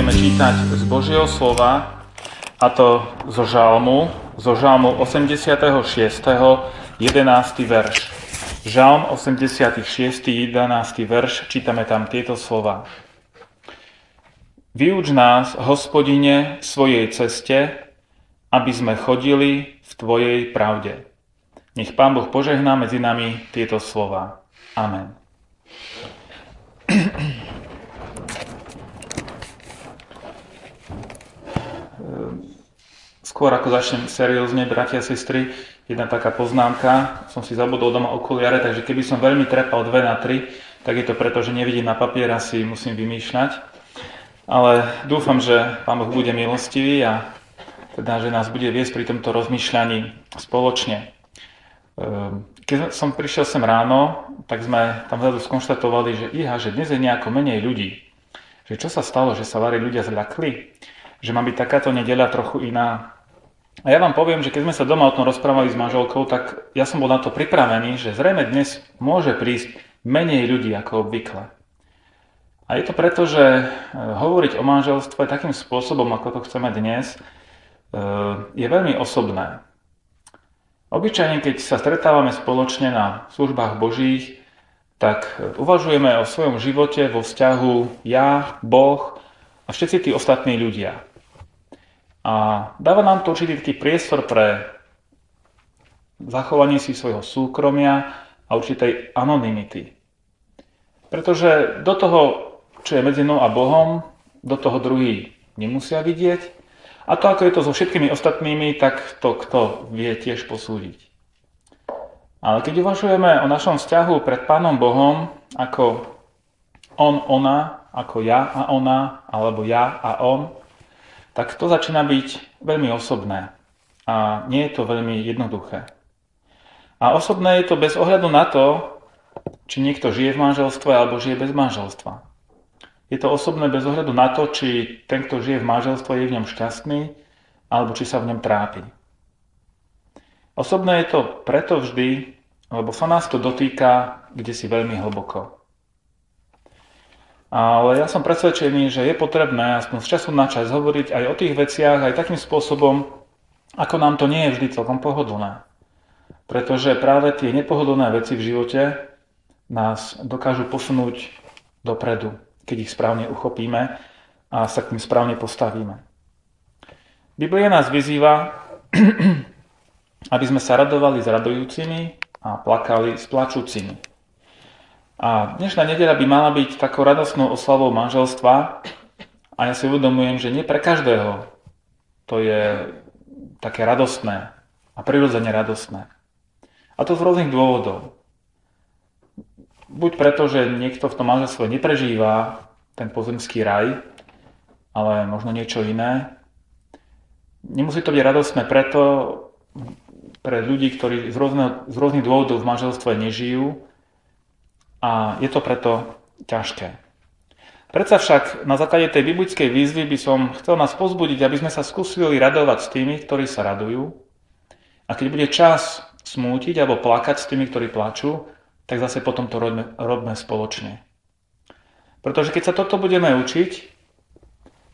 Budeme čítať z Božieho slova, a to zo Žalmu, zo Žalmu 86. 11. verš. Žalm 86. 11. verš, čítame tam tieto slova. Vyuč nás, hospodine, svojej ceste, aby sme chodili v Tvojej pravde. Nech Pán Boh požehná medzi nami tieto slova. Amen. Skôr ako začnem seriózne, bratia a sestry, jedna taká poznámka. Som si zabudol doma okuliare, takže keby som veľmi trepal 2 na 3, tak je to preto, že nevidím na papier a si musím vymýšľať. Ale dúfam, že Pán Boh bude milostivý a teda, že nás bude viesť pri tomto rozmýšľaní spoločne. Ehm, keď som prišiel sem ráno, tak sme tam vzadu skonštatovali, že iha, že dnes je nejako menej ľudí. Že čo sa stalo, že sa varí ľudia zľakli? Že má byť takáto nedeľa trochu iná? A ja vám poviem, že keď sme sa doma o tom rozprávali s manželkou, tak ja som bol na to pripravený, že zrejme dnes môže prísť menej ľudí ako obvykle. A je to preto, že e, hovoriť o manželstve takým spôsobom, ako to chceme dnes, e, je veľmi osobné. Obyčajne, keď sa stretávame spoločne na službách Božích, tak uvažujeme o svojom živote vo vzťahu ja, Boh a všetci tí ostatní ľudia. A dáva nám to určitý taký priestor pre zachovanie si svojho súkromia a určitej anonymity. Pretože do toho, čo je medzi mnou a Bohom, do toho druhý nemusia vidieť. A to, ako je to so všetkými ostatnými, tak to kto vie tiež posúdiť. Ale keď uvažujeme o našom vzťahu pred Pánom Bohom, ako on, ona, ako ja a ona, alebo ja a on, tak to začína byť veľmi osobné. A nie je to veľmi jednoduché. A osobné je to bez ohľadu na to, či niekto žije v manželstve alebo žije bez manželstva. Je to osobné bez ohľadu na to, či ten, kto žije v manželstve, je v ňom šťastný alebo či sa v ňom trápi. Osobné je to preto vždy, lebo sa nás to dotýka kde si veľmi hlboko. Ale ja som presvedčený, že je potrebné aspoň z času na čas hovoriť aj o tých veciach, aj takým spôsobom, ako nám to nie je vždy celkom pohodlné. Pretože práve tie nepohodlné veci v živote nás dokážu posunúť dopredu, keď ich správne uchopíme a sa k tým správne postavíme. Biblia nás vyzýva, aby sme sa radovali s radujúcimi a plakali s plačúcimi. A dnešná nedeľa by mala byť takou radostnou oslavou manželstva a ja si uvedomujem, že nie pre každého to je také radostné a prirodzene radostné. A to z rôznych dôvodov. Buď preto, že niekto v tom manželstve neprežíva ten pozemský raj, ale možno niečo iné. Nemusí to byť radostné preto, pre ľudí, ktorí z, rôzne, z rôznych dôvodov v manželstve nežijú, a je to preto ťažké. Predsa však na základe tej biblickej výzvy by som chcel nás pozbudiť, aby sme sa skúsili radovať s tými, ktorí sa radujú. A keď bude čas smútiť alebo plakať s tými, ktorí plačú, tak zase potom to robme, robme spoločne. Pretože keď sa toto budeme učiť,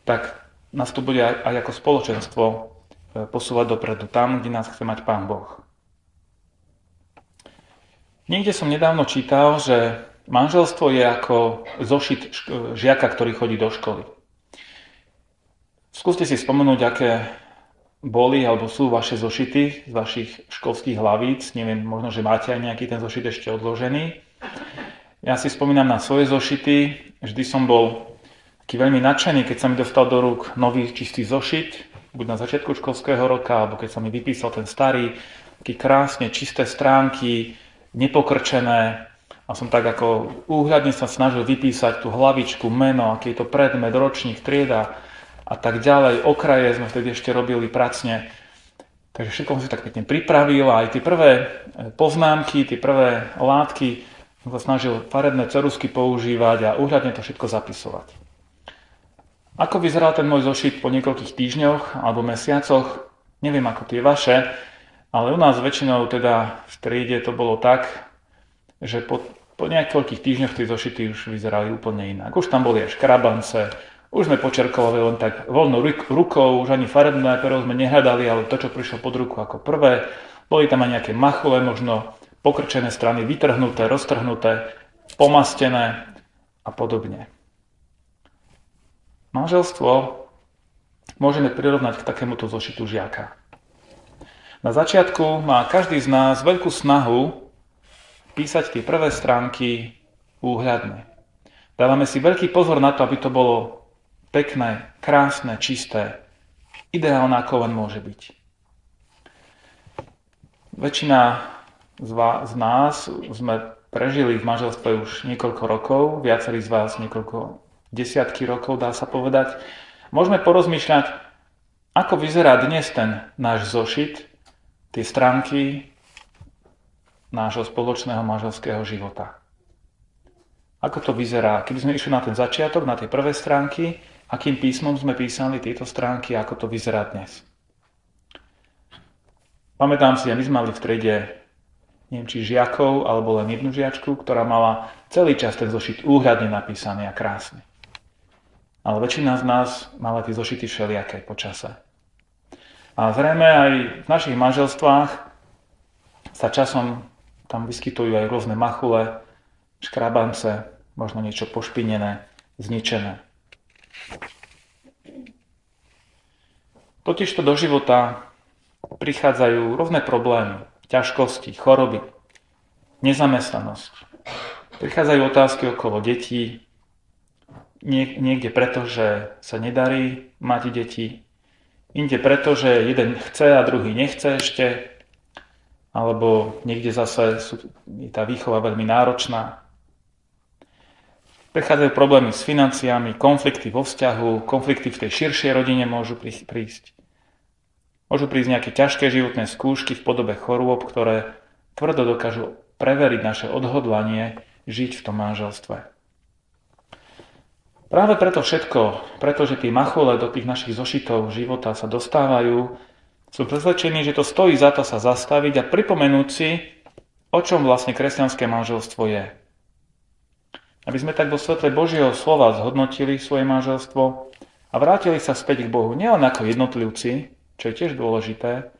tak nás to bude aj ako spoločenstvo e, posúvať dopredu, tam, kde nás chce mať Pán Boh. Niekde som nedávno čítal, že manželstvo je ako zošit žiaka, ktorý chodí do školy. Skúste si spomenúť, aké boli alebo sú vaše zošity z vašich školských hlavíc. Neviem, možno, že máte aj nejaký ten zošit ešte odložený. Ja si spomínam na svoje zošity. Vždy som bol taký veľmi nadšený, keď sa mi dostal do rúk nový čistý zošit, buď na začiatku školského roka, alebo keď sa mi vypísal ten starý, taký krásne čisté stránky, nepokrčené a som tak ako úhľadne sa snažil vypísať tú hlavičku, meno, aký je to predmet, ročník, trieda a tak ďalej. Okraje sme vtedy ešte robili pracne. Takže všetko som si tak pekne pripravil a aj tie prvé e, poznámky, tie prvé látky som sa snažil farebné cerusky používať a úhľadne to všetko zapisovať. Ako vyzeral ten môj zošit po niekoľkých týždňoch alebo mesiacoch, neviem ako tie vaše, ale u nás väčšinou teda v triede to bolo tak, že po, po niekoľkých týždňoch tie zošity už vyzerali úplne inak. Už tam boli aj škrabance, už sme počerkovali len tak voľnou rukou, už ani farebné pero sme nehľadali, ale to, čo prišlo pod ruku ako prvé, boli tam aj nejaké machule, možno pokrčené strany vytrhnuté, roztrhnuté, pomastené a podobne. Manželstvo môžeme prirovnať k takémuto zošitu žiaka. Na začiatku má každý z nás veľkú snahu písať tie prvé stránky úhľadne. Dávame si veľký pozor na to, aby to bolo pekné, krásne, čisté, ideálne ako len môže byť. Väčšina z, vás, z nás sme prežili v manželstve už niekoľko rokov, viacerí z vás niekoľko desiatky rokov, dá sa povedať, môžeme porozmýšľať, ako vyzerá dnes ten náš zošit, tie stránky nášho spoločného manželského života. Ako to vyzerá? Keby sme išli na ten začiatok, na tie prvé stránky, akým písmom sme písali tieto stránky, ako to vyzerá dnes. Pamätám si, my sme mali v triede neviem, či žiakov, alebo len jednu žiačku, ktorá mala celý čas ten zošit úhradne napísaný a krásny. Ale väčšina z nás mala tie zošity všelijaké po čase. A zrejme aj v našich manželstvách sa časom tam vyskytujú aj rôzne machule, škrabance, možno niečo pošpinené, zničené. Totižto do života prichádzajú rôzne problémy, ťažkosti, choroby, nezamestnanosť. Prichádzajú otázky okolo detí, niekde preto, že sa nedarí mať deti, inde preto, že jeden chce a druhý nechce ešte, alebo niekde zase sú, je tá výchova veľmi náročná. Prechádzajú problémy s financiami, konflikty vo vzťahu, konflikty v tej širšej rodine môžu prísť. Môžu prísť nejaké ťažké životné skúšky v podobe chorôb, ktoré tvrdo dokážu preveriť naše odhodlanie žiť v tom manželstve. Práve preto všetko, pretože tie machole do tých našich zošitov života sa dostávajú, som presvedčený, že to stojí za to sa zastaviť a pripomenúť si, o čom vlastne kresťanské manželstvo je. Aby sme tak vo svetle Božieho slova zhodnotili svoje manželstvo a vrátili sa späť k Bohu nielen ako jednotlivci, čo je tiež dôležité,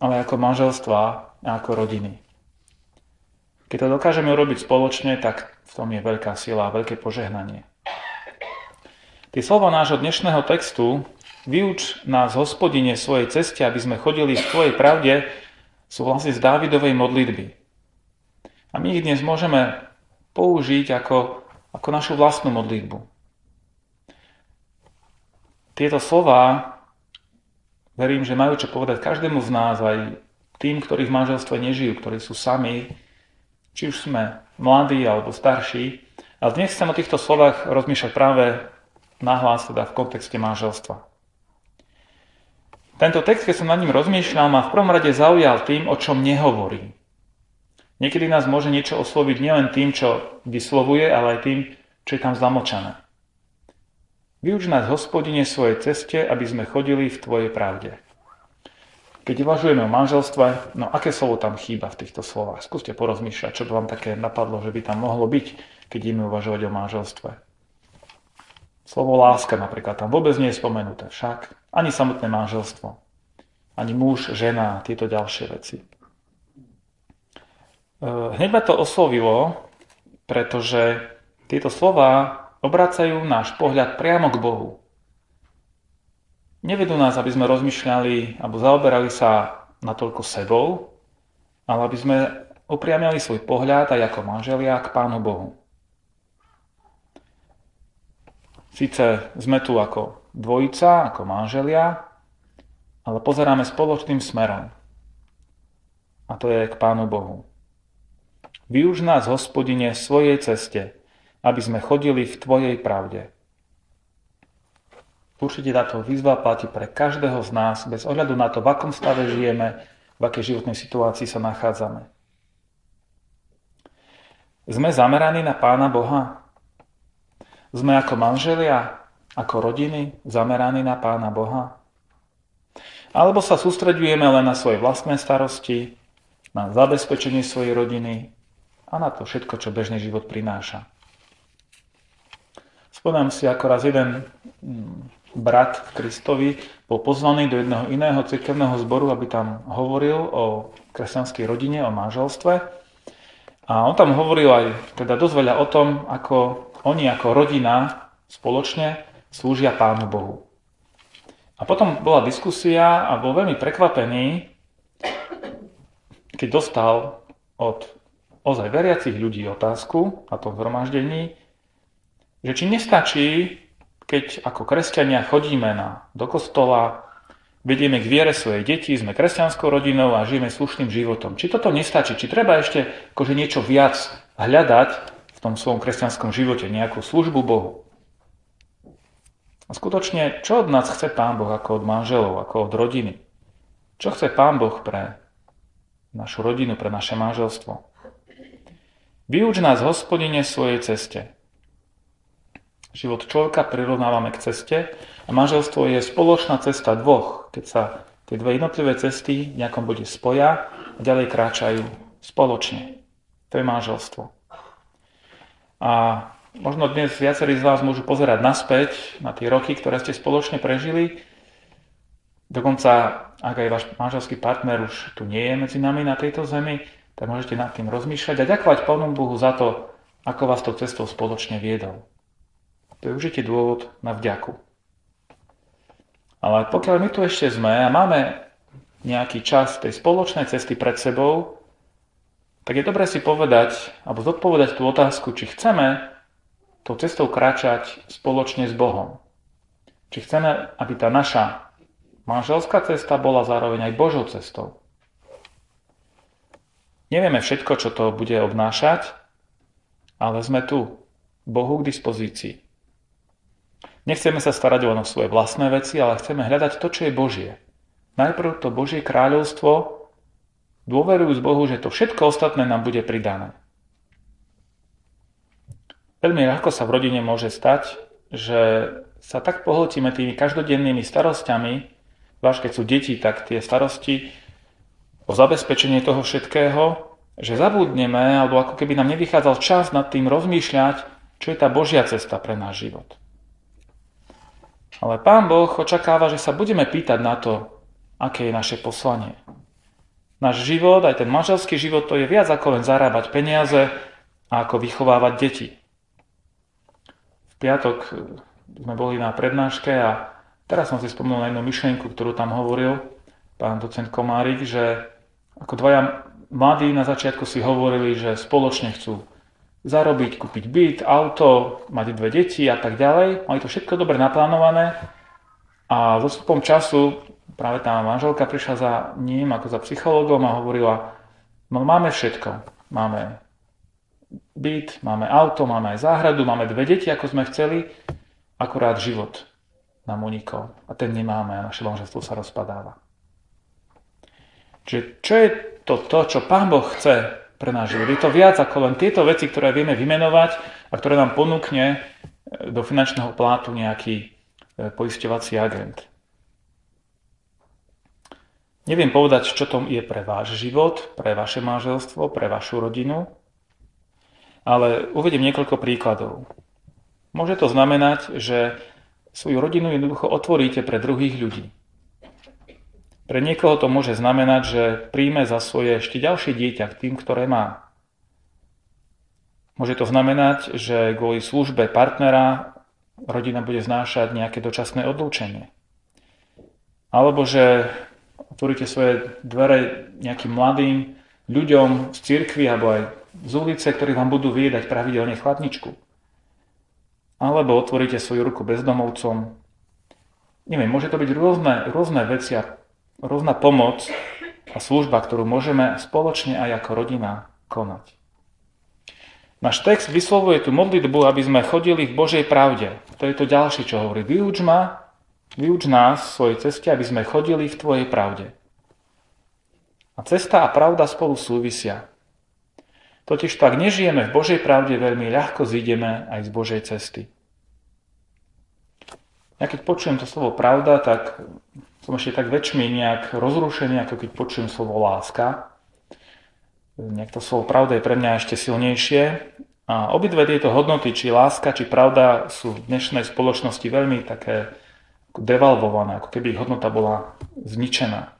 ale ako manželstva a ako rodiny. Keď to dokážeme urobiť spoločne, tak v tom je veľká sila a veľké požehnanie. Tie slova nášho dnešného textu Vyuč nás, hospodine, svojej ceste, aby sme chodili v Tvojej pravde, sú vlastne z Dávidovej modlitby. A my ich dnes môžeme použiť ako, ako našu vlastnú modlitbu. Tieto slova, verím, že majú čo povedať každému z nás, aj tým, ktorí v manželstve nežijú, ktorí sú sami, či už sme mladí alebo starší. Ale dnes chcem o týchto slovách rozmýšľať práve nahlas teda v kontexte manželstva. Tento text, keď som nad ním rozmýšľal, ma v prvom rade zaujal tým, o čom nehovorí. Niekedy nás môže niečo osloviť nielen tým, čo vyslovuje, ale aj tým, čo je tam zamočané. Vyuč nás, hospodine, svojej ceste, aby sme chodili v Tvojej pravde. Keď uvažujeme o manželstve, no aké slovo tam chýba v týchto slovách? Skúste porozmýšľať, čo by vám také napadlo, že by tam mohlo byť, keď ideme uvažovať o manželstve. Slovo láska napríklad tam vôbec nie je spomenuté však, ani samotné manželstvo, ani muž, žena, tieto ďalšie veci. E, hneď ma to oslovilo, pretože tieto slova obracajú náš pohľad priamo k Bohu. Nevedú nás, aby sme rozmýšľali alebo zaoberali sa natoľko sebou, ale aby sme upriamiali svoj pohľad aj ako manželia k Pánu Bohu. Sice sme tu ako dvojica, ako manželia, ale pozeráme spoločným smerom. A to je k Pánu Bohu. Využ nás, hospodine, svojej ceste, aby sme chodili v Tvojej pravde. Určite táto výzva platí pre každého z nás, bez ohľadu na to, v akom stave žijeme, v akej životnej situácii sa nachádzame. Sme zameraní na Pána Boha? Sme ako manželia, ako rodiny zameraní na Pána Boha? Alebo sa sústredujeme len na svoje vlastné starosti, na zabezpečenie svojej rodiny a na to všetko, čo bežný život prináša. Spomínam si, ako raz jeden mm, brat Kristovi bol pozvaný do jedného iného cirkevného zboru, aby tam hovoril o kresťanskej rodine, o manželstve. A on tam hovoril aj teda dosť veľa o tom, ako oni ako rodina spoločne slúžia Pánu Bohu. A potom bola diskusia a bol veľmi prekvapený, keď dostal od ozaj veriacich ľudí otázku na tom zhromaždení, že či nestačí, keď ako kresťania chodíme na, do kostola, vedieme k viere svojej deti, sme kresťanskou rodinou a žijeme slušným životom. Či toto nestačí? Či treba ešte akože niečo viac hľadať v tom svojom kresťanskom živote, nejakú službu Bohu? A skutočne, čo od nás chce Pán Boh ako od manželov, ako od rodiny? Čo chce Pán Boh pre našu rodinu, pre naše manželstvo? Vyuč nás, hospodine, svojej ceste. Život človeka prirovnávame k ceste a manželstvo je spoločná cesta dvoch, keď sa tie dve jednotlivé cesty v nejakom bode spoja a ďalej kráčajú spoločne. To je manželstvo. A Možno dnes viacerí z vás môžu pozerať naspäť na tie roky, ktoré ste spoločne prežili. Dokonca, ak aj váš manželský partner už tu nie je medzi nami na tejto zemi, tak môžete nad tým rozmýšľať a ďakovať Pánu Bohu za to, ako vás tou cestou spoločne viedol. To je určite dôvod na vďaku. Ale pokiaľ my tu ešte sme a máme nejaký čas tej spoločnej cesty pred sebou, tak je dobré si povedať, alebo zodpovedať tú otázku, či chceme tou cestou kráčať spoločne s Bohom. Či chceme, aby tá naša manželská cesta bola zároveň aj Božou cestou. Nevieme všetko, čo to bude obnášať, ale sme tu, Bohu k dispozícii. Nechceme sa starať len o svoje vlastné veci, ale chceme hľadať to, čo je Božie. Najprv to Božie kráľovstvo, dôverujúc Bohu, že to všetko ostatné nám bude pridané. Veľmi ľahko sa v rodine môže stať, že sa tak pohltíme tými každodennými starostiami, zvlášť keď sú deti, tak tie starosti o zabezpečenie toho všetkého, že zabudneme, alebo ako keby nám nevychádzal čas nad tým rozmýšľať, čo je tá Božia cesta pre náš život. Ale Pán Boh očakáva, že sa budeme pýtať na to, aké je naše poslanie. Náš život, aj ten manželský život, to je viac ako len zarábať peniaze a ako vychovávať deti piatok e, sme boli na prednáške a teraz som si spomenul na jednu myšlienku, ktorú tam hovoril pán docent Komárik, že ako dvaja mladí na začiatku si hovorili, že spoločne chcú zarobiť, kúpiť byt, auto, mať dve deti a tak ďalej. Mali to všetko dobre naplánované a so stupom času práve tá manželka prišla za ním ako za psychologom a hovorila, no máme všetko. Máme byt, máme auto, máme aj záhradu, máme dve deti, ako sme chceli, akurát život nám unikol. A ten nemáme a naše manželstvo sa rozpadáva. Čiže čo je to, to, čo Pán Boh chce pre náš život? Je to viac ako len tieto veci, ktoré vieme vymenovať a ktoré nám ponúkne do finančného plátu nejaký e, poisťovací agent. Neviem povedať, čo tom je pre váš život, pre vaše manželstvo, pre vašu rodinu, ale uvediem niekoľko príkladov. Môže to znamenať, že svoju rodinu jednoducho otvoríte pre druhých ľudí. Pre niekoho to môže znamenať, že príjme za svoje ešte ďalšie dieťa k tým, ktoré má. Môže to znamenať, že kvôli službe partnera rodina bude znášať nejaké dočasné odlúčenie. Alebo že otvoríte svoje dvere nejakým mladým ľuďom z cirkvi alebo aj z ulice, ktorí vám budú vyjedať pravidelne chladničku. Alebo otvoríte svoju ruku bezdomovcom. Neviem, môže to byť rôzne, rôzne veci a rôzna pomoc a služba, ktorú môžeme spoločne aj ako rodina konať. Náš text vyslovuje tú modlitbu, aby sme chodili v Božej pravde. To je to ďalšie, čo hovorí. Vyuč ma Vyuč nás svojej ceste, aby sme chodili v Tvojej pravde. A cesta a pravda spolu súvisia. Totiž to, ak nežijeme v Božej pravde, veľmi ľahko zídeme aj z Božej cesty. Ja keď počujem to slovo pravda, tak som ešte tak väčšmi nejak rozrušený, ako keď počujem slovo láska. Nejak to slovo pravda je pre mňa ešte silnejšie. A obidve tieto hodnoty, či láska, či pravda, sú v dnešnej spoločnosti veľmi také devalvované, ako keby ich hodnota bola zničená.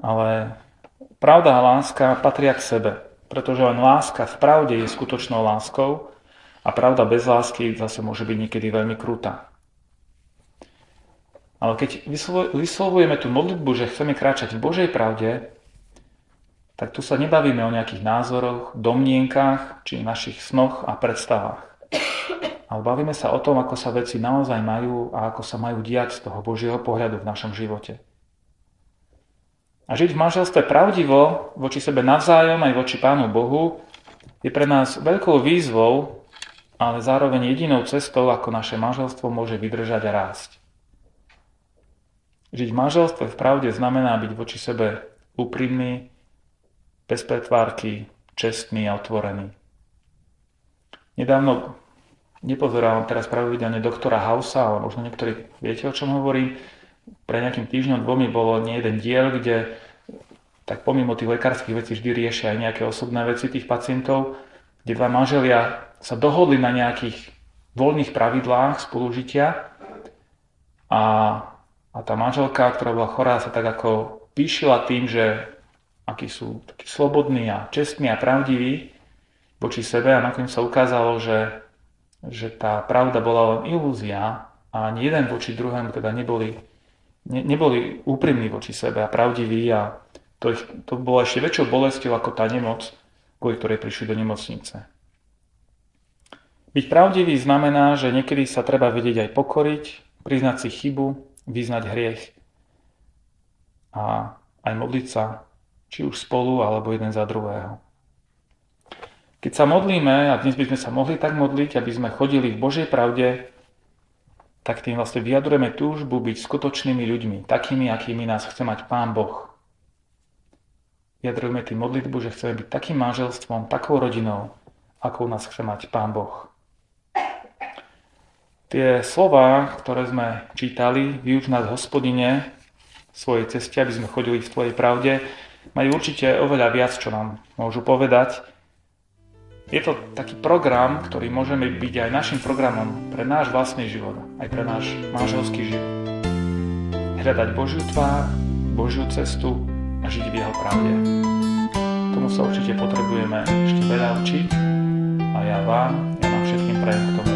Ale pravda a láska patria k sebe, pretože len láska v pravde je skutočnou láskou a pravda bez lásky zase môže byť niekedy veľmi krutá. Ale keď vyslovujeme tú modlitbu, že chceme kráčať v Božej pravde, tak tu sa nebavíme o nejakých názoroch, domnienkách či našich snoch a predstavách. Ale bavíme sa o tom, ako sa veci naozaj majú a ako sa majú diať z toho Božieho pohľadu v našom živote. A žiť v manželstve pravdivo voči sebe navzájom aj voči Pánu Bohu je pre nás veľkou výzvou, ale zároveň jedinou cestou, ako naše manželstvo môže vydržať a rásť. Žiť v manželstve v pravde znamená byť voči sebe úprimný, bez pretvárky, čestný a otvorený. Nedávno Nepozeral teraz pravidelne doktora Hausa, ale možno niektorí viete, o čom hovorím. Pre nejakým týždňom dvomi bolo nie jeden diel, kde tak pomimo tých lekárskych vecí vždy riešia aj nejaké osobné veci tých pacientov, kde dva manželia sa dohodli na nejakých voľných pravidlách spolužitia a, a tá manželka, ktorá bola chorá, sa tak ako píšila tým, že akí sú takí slobodní a čestní a pravdiví voči sebe a nakoniec sa ukázalo, že že tá pravda bola len ilúzia a ani jeden voči druhému teda neboli, ne, neboli úprimní voči sebe a pravdiví a to, ich, to bolo ešte väčšou bolesťou ako tá nemoc, kvôli ktorej prišli do nemocnice. Byť pravdivý znamená, že niekedy sa treba vedieť aj pokoriť, priznať si chybu, vyznať hriech a aj modliť sa, či už spolu alebo jeden za druhého. Keď sa modlíme, a dnes by sme sa mohli tak modliť, aby sme chodili v Božej pravde, tak tým vlastne vyjadrujeme túžbu byť skutočnými ľuďmi, takými, akými nás chce mať Pán Boh. Vyjadrujeme tým modlitbu, že chceme byť takým manželstvom, takou rodinou, ako nás chce mať Pán Boh. Tie slova, ktoré sme čítali, vyuč nás hospodine svojej ceste, aby sme chodili v Tvojej pravde, majú určite oveľa viac, čo nám môžu povedať, je to taký program, ktorý môžeme byť aj našim programom pre náš vlastný život, aj pre náš manželský život. Hľadať Božiu tvár, Božiu cestu a žiť v Jeho pravde. Tomu sa určite potrebujeme ešte veľa učiť a ja vám, ja vám všetkým prajem k tomu